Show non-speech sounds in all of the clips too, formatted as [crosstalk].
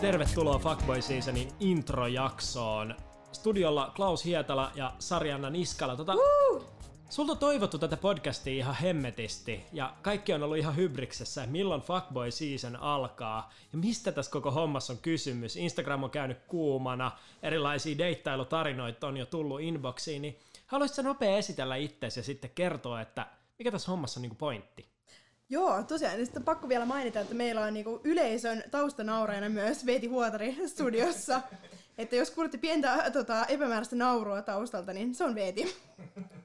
Tervetuloa Fuckboy Seasonin introjaksoon. Studiolla Klaus Hietala ja Sarjanna Niskala. Tota, sulta on toivottu tätä podcastia ihan hemmetisti ja kaikki on ollut ihan hybriksessä, että milloin Fuckboy Season alkaa ja mistä tässä koko hommassa on kysymys. Instagram on käynyt kuumana, erilaisia deittailutarinoita on jo tullut inboxiin, niin haluaisitko nopea esitellä itsesi ja sitten kertoa, että mikä tässä hommassa on niinku pointti? Joo, tosiaan. Sitten pakko vielä mainita, että meillä on niinku yleisön taustanaurajana myös Veeti Huotari [laughs] studiossa. että jos kuulette pientä tota, epämääräistä naurua taustalta, niin se on Veeti.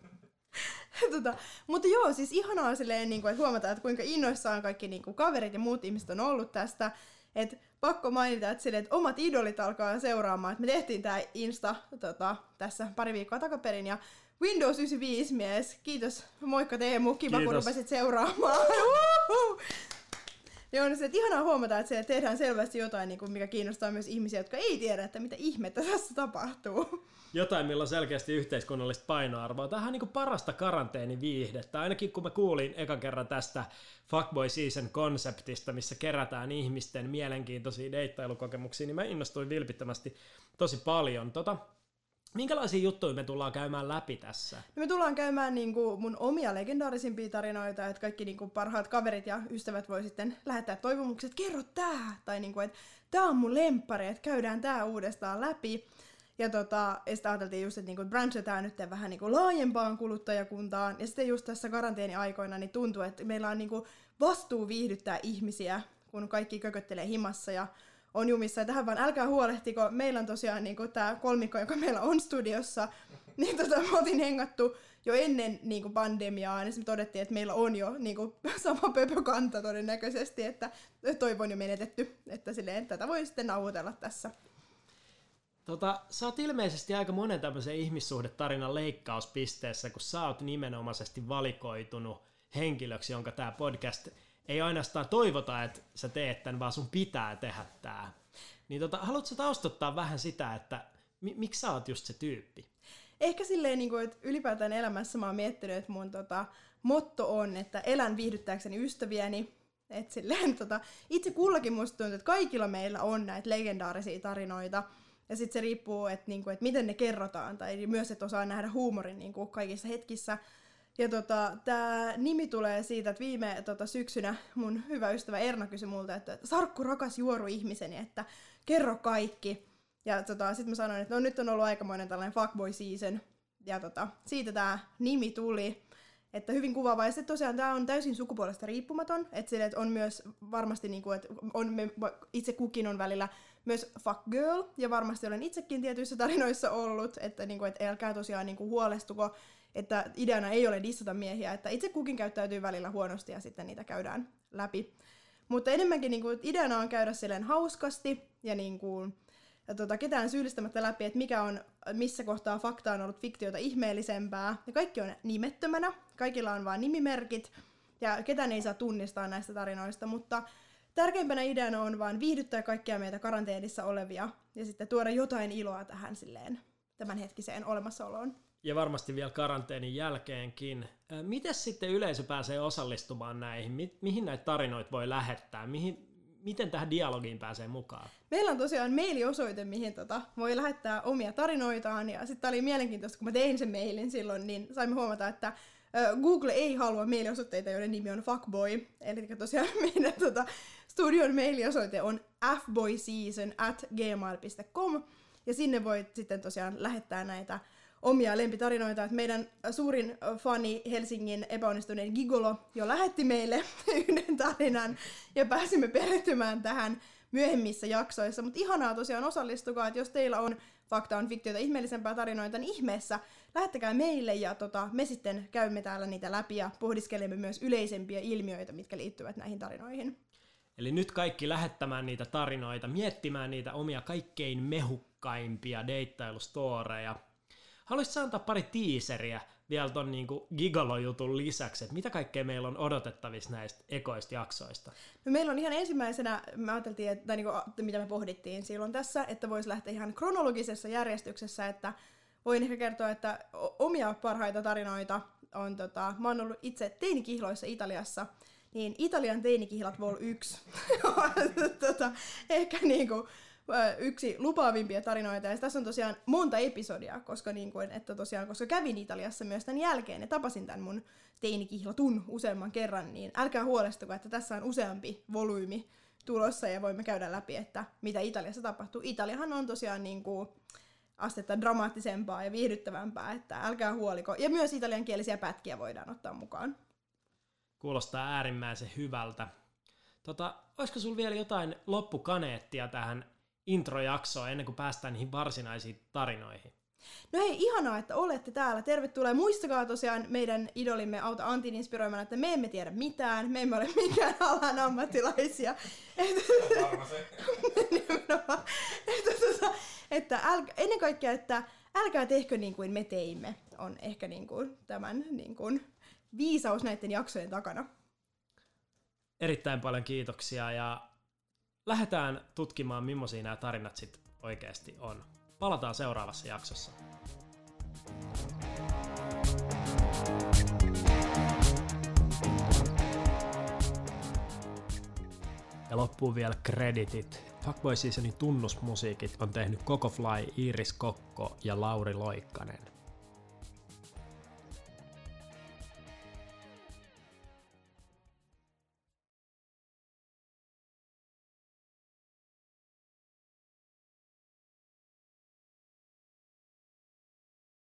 [laughs] tota, mutta joo, siis ihanaa silleen, niin kuin, että huomataan, että kuinka innoissaan kaikki niin kuin, kaverit ja muut ihmiset on ollut tästä. Et pakko mainita, että, silleen, että omat idolit alkaa seuraamaan. Et me tehtiin tämä Insta tota, tässä pari viikkoa takaperin ja Windows 95 mies, kiitos. Moikka Teemu, kiva kun Kiitos. rupesit seuraamaan. [laughs] Joo, niin se, että ihanaa huomata, että se tehdään selvästi jotain, niin kuin, mikä kiinnostaa myös ihmisiä, jotka ei tiedä, että mitä ihmettä tässä tapahtuu. jotain, millä on selkeästi yhteiskunnallista painoarvoa. Tämähän on niin parasta karanteeniviihdettä. Ainakin kun mä kuulin eka kerran tästä Fuckboy Season-konseptista, missä kerätään ihmisten mielenkiintoisia deittailukokemuksia, niin mä innostuin vilpittömästi tosi paljon. Tota, minkälaisia juttuja me tullaan käymään läpi tässä? No me tullaan käymään niin kuin mun omia legendaarisimpia tarinoita, että kaikki niin kuin parhaat kaverit ja ystävät voi sitten lähettää toivomukset, että kerro tää, tai niin kuin, että tää on mun lemppari, että käydään tää uudestaan läpi. Ja, tota, ja sitten ajateltiin just, että niinku branchataan nyt vähän niinku laajempaan kuluttajakuntaan. Ja sitten just tässä karanteeniaikoina niin tuntuu, että meillä on niinku vastuu viihdyttää ihmisiä, kun kaikki kököttelee himassa ja on jumissa. Ja tähän vaan älkää huolehtiko, meillä on tosiaan niinku tämä kolmikko, joka meillä on studiossa, [laughs] niin tota, me oltiin hengattu jo ennen niinku pandemiaa, niin me todettiin, että meillä on jo niinku [laughs] sama pöpökanta todennäköisesti, että toivo on jo menetetty, että silleen, tätä voi sitten nauhoitella tässä. Tota, sä oot ilmeisesti aika monen tämmöisen ihmissuhdetarinan leikkauspisteessä, kun sä oot nimenomaisesti valikoitunut henkilöksi, jonka tämä podcast ei ainoastaan toivota, että sä teet tämän, vaan sun pitää tehdä tää. Niin tota, haluatko taustottaa vähän sitä, että mi- miksi sä oot just se tyyppi? Ehkä silleen, niin kuin, että ylipäätään elämässä mä oon miettinyt, että mun tota, motto on, että elän viihdyttääkseni ystäviäni. Et silleen, [laughs] tota, itse kullakin musta tuntuu, että kaikilla meillä on näitä legendaarisia tarinoita. Ja sitten se riippuu, että, niinku, että miten ne kerrotaan, tai myös, että osaa nähdä huumorin niinku, kaikissa hetkissä. Ja tota, tämä nimi tulee siitä, että viime tota, syksynä mun hyvä ystävä Erna kysyi multa, että Sarkku rakas juoru ihmiseni, että kerro kaikki. Ja tota, sitten mä sanoin, että no nyt on ollut aikamoinen tällainen fuckboy season. Ja tota, siitä tämä nimi tuli. Että hyvin kuvaava. Ja tosiaan tämä on täysin sukupuolesta riippumaton. Että sille, että on myös varmasti, niinku, että on me, itse kukin on välillä myös fuck girl. Ja varmasti olen itsekin tietyissä tarinoissa ollut. Että niinku, et älkää tosiaan niinku, huolestuko. Että ideana ei ole dissata miehiä. Että itse kukin käyttäytyy välillä huonosti ja sitten niitä käydään läpi. Mutta enemmänkin niinku, ideana on käydä silleen hauskasti ja niinku, ja tota, ketään syyllistämättä läpi, että mikä on, missä kohtaa fakta on ollut fiktiota ihmeellisempää. Ja kaikki on nimettömänä, kaikilla on vain nimimerkit, ja ketään ei saa tunnistaa näistä tarinoista, mutta tärkeimpänä ideana on vain viihdyttää kaikkia meitä karanteenissa olevia, ja sitten tuoda jotain iloa tähän silleen tämänhetkiseen olemassaoloon. Ja varmasti vielä karanteenin jälkeenkin. Miten sitten yleisö pääsee osallistumaan näihin? Mi- mihin näitä tarinoita voi lähettää? Mihin, miten tähän dialogiin pääsee mukaan? Meillä on tosiaan mailiosoite, mihin tota, voi lähettää omia tarinoitaan. Ja sitten oli mielenkiintoista, kun mä tein sen mailin silloin, niin saimme huomata, että Google ei halua mailiosoitteita, joiden nimi on fuckboy. Eli tosiaan [laughs] meidän tota, studion mailiosoite on fboyseason at gmail.com. Ja sinne voit sitten tosiaan lähettää näitä omia lempitarinoita. Että meidän suurin fani Helsingin epäonnistuneen Gigolo jo lähetti meille [laughs] yhden tarinan ja pääsimme perehtymään tähän myöhemmissä jaksoissa. Mutta ihanaa tosiaan osallistukaa, että jos teillä on fakta on fiktiota ihmeellisempää tarinoita, niin ihmeessä lähettäkää meille ja tota, me sitten käymme täällä niitä läpi ja pohdiskelemme myös yleisempiä ilmiöitä, mitkä liittyvät näihin tarinoihin. Eli nyt kaikki lähettämään niitä tarinoita, miettimään niitä omia kaikkein mehukkaimpia deittailustoreja. Haluaisitko antaa pari tiiseriä vielä ton niinku Gigolo-jutun lisäksi, että mitä kaikkea meillä on odotettavissa näistä ekoista jaksoista? No meillä on ihan ensimmäisenä, me ajateltiin, että, tai niinku, mitä me pohdittiin silloin tässä, että voisi lähteä ihan kronologisessa järjestyksessä, että voin ehkä kertoa, että omia parhaita tarinoita on, tota, mä oon ollut itse teinikihloissa Italiassa, niin Italian teinikihlat Vol 1 on [laughs] tota, ehkä niinku, yksi lupaavimpia tarinoita. Ja tässä on tosiaan monta episodia, koska, niin kuin, että tosiaan, koska kävin Italiassa myös tämän jälkeen ja tapasin tämän mun teinikihlatun useamman kerran, niin älkää huolestuko, että tässä on useampi volyymi tulossa ja voimme käydä läpi, että mitä Italiassa tapahtuu. Italiahan on tosiaan niin kuin, astetta dramaattisempaa ja viihdyttävämpää, että älkää huoliko. Ja myös italiankielisiä pätkiä voidaan ottaa mukaan. Kuulostaa äärimmäisen hyvältä. Tota, olisiko sulla vielä jotain loppukaneettia tähän introjaksoon ennen kuin päästään niihin varsinaisiin tarinoihin? No hei, ihanaa, että olette täällä. Tervetuloa. Muistakaa tosiaan meidän idolimme Auta Antin inspiroimana, että me emme tiedä mitään, me emme ole mikään alan ammattilaisia. [laughs] [laughs] että, tota, että ennen kaikkea, että älkää tehkö niin kuin me teimme, on ehkä niin kuin tämän niin kuin viisaus näiden jaksojen takana. Erittäin paljon kiitoksia ja lähdetään tutkimaan, millaisia nämä tarinat sitten oikeasti on. Palataan seuraavassa jaksossa. Ja loppuu vielä kreditit. Fuckboy Seasonin tunnusmusiikit on tehnyt Koko Fly, Iris Kokko ja Lauri Loikkanen.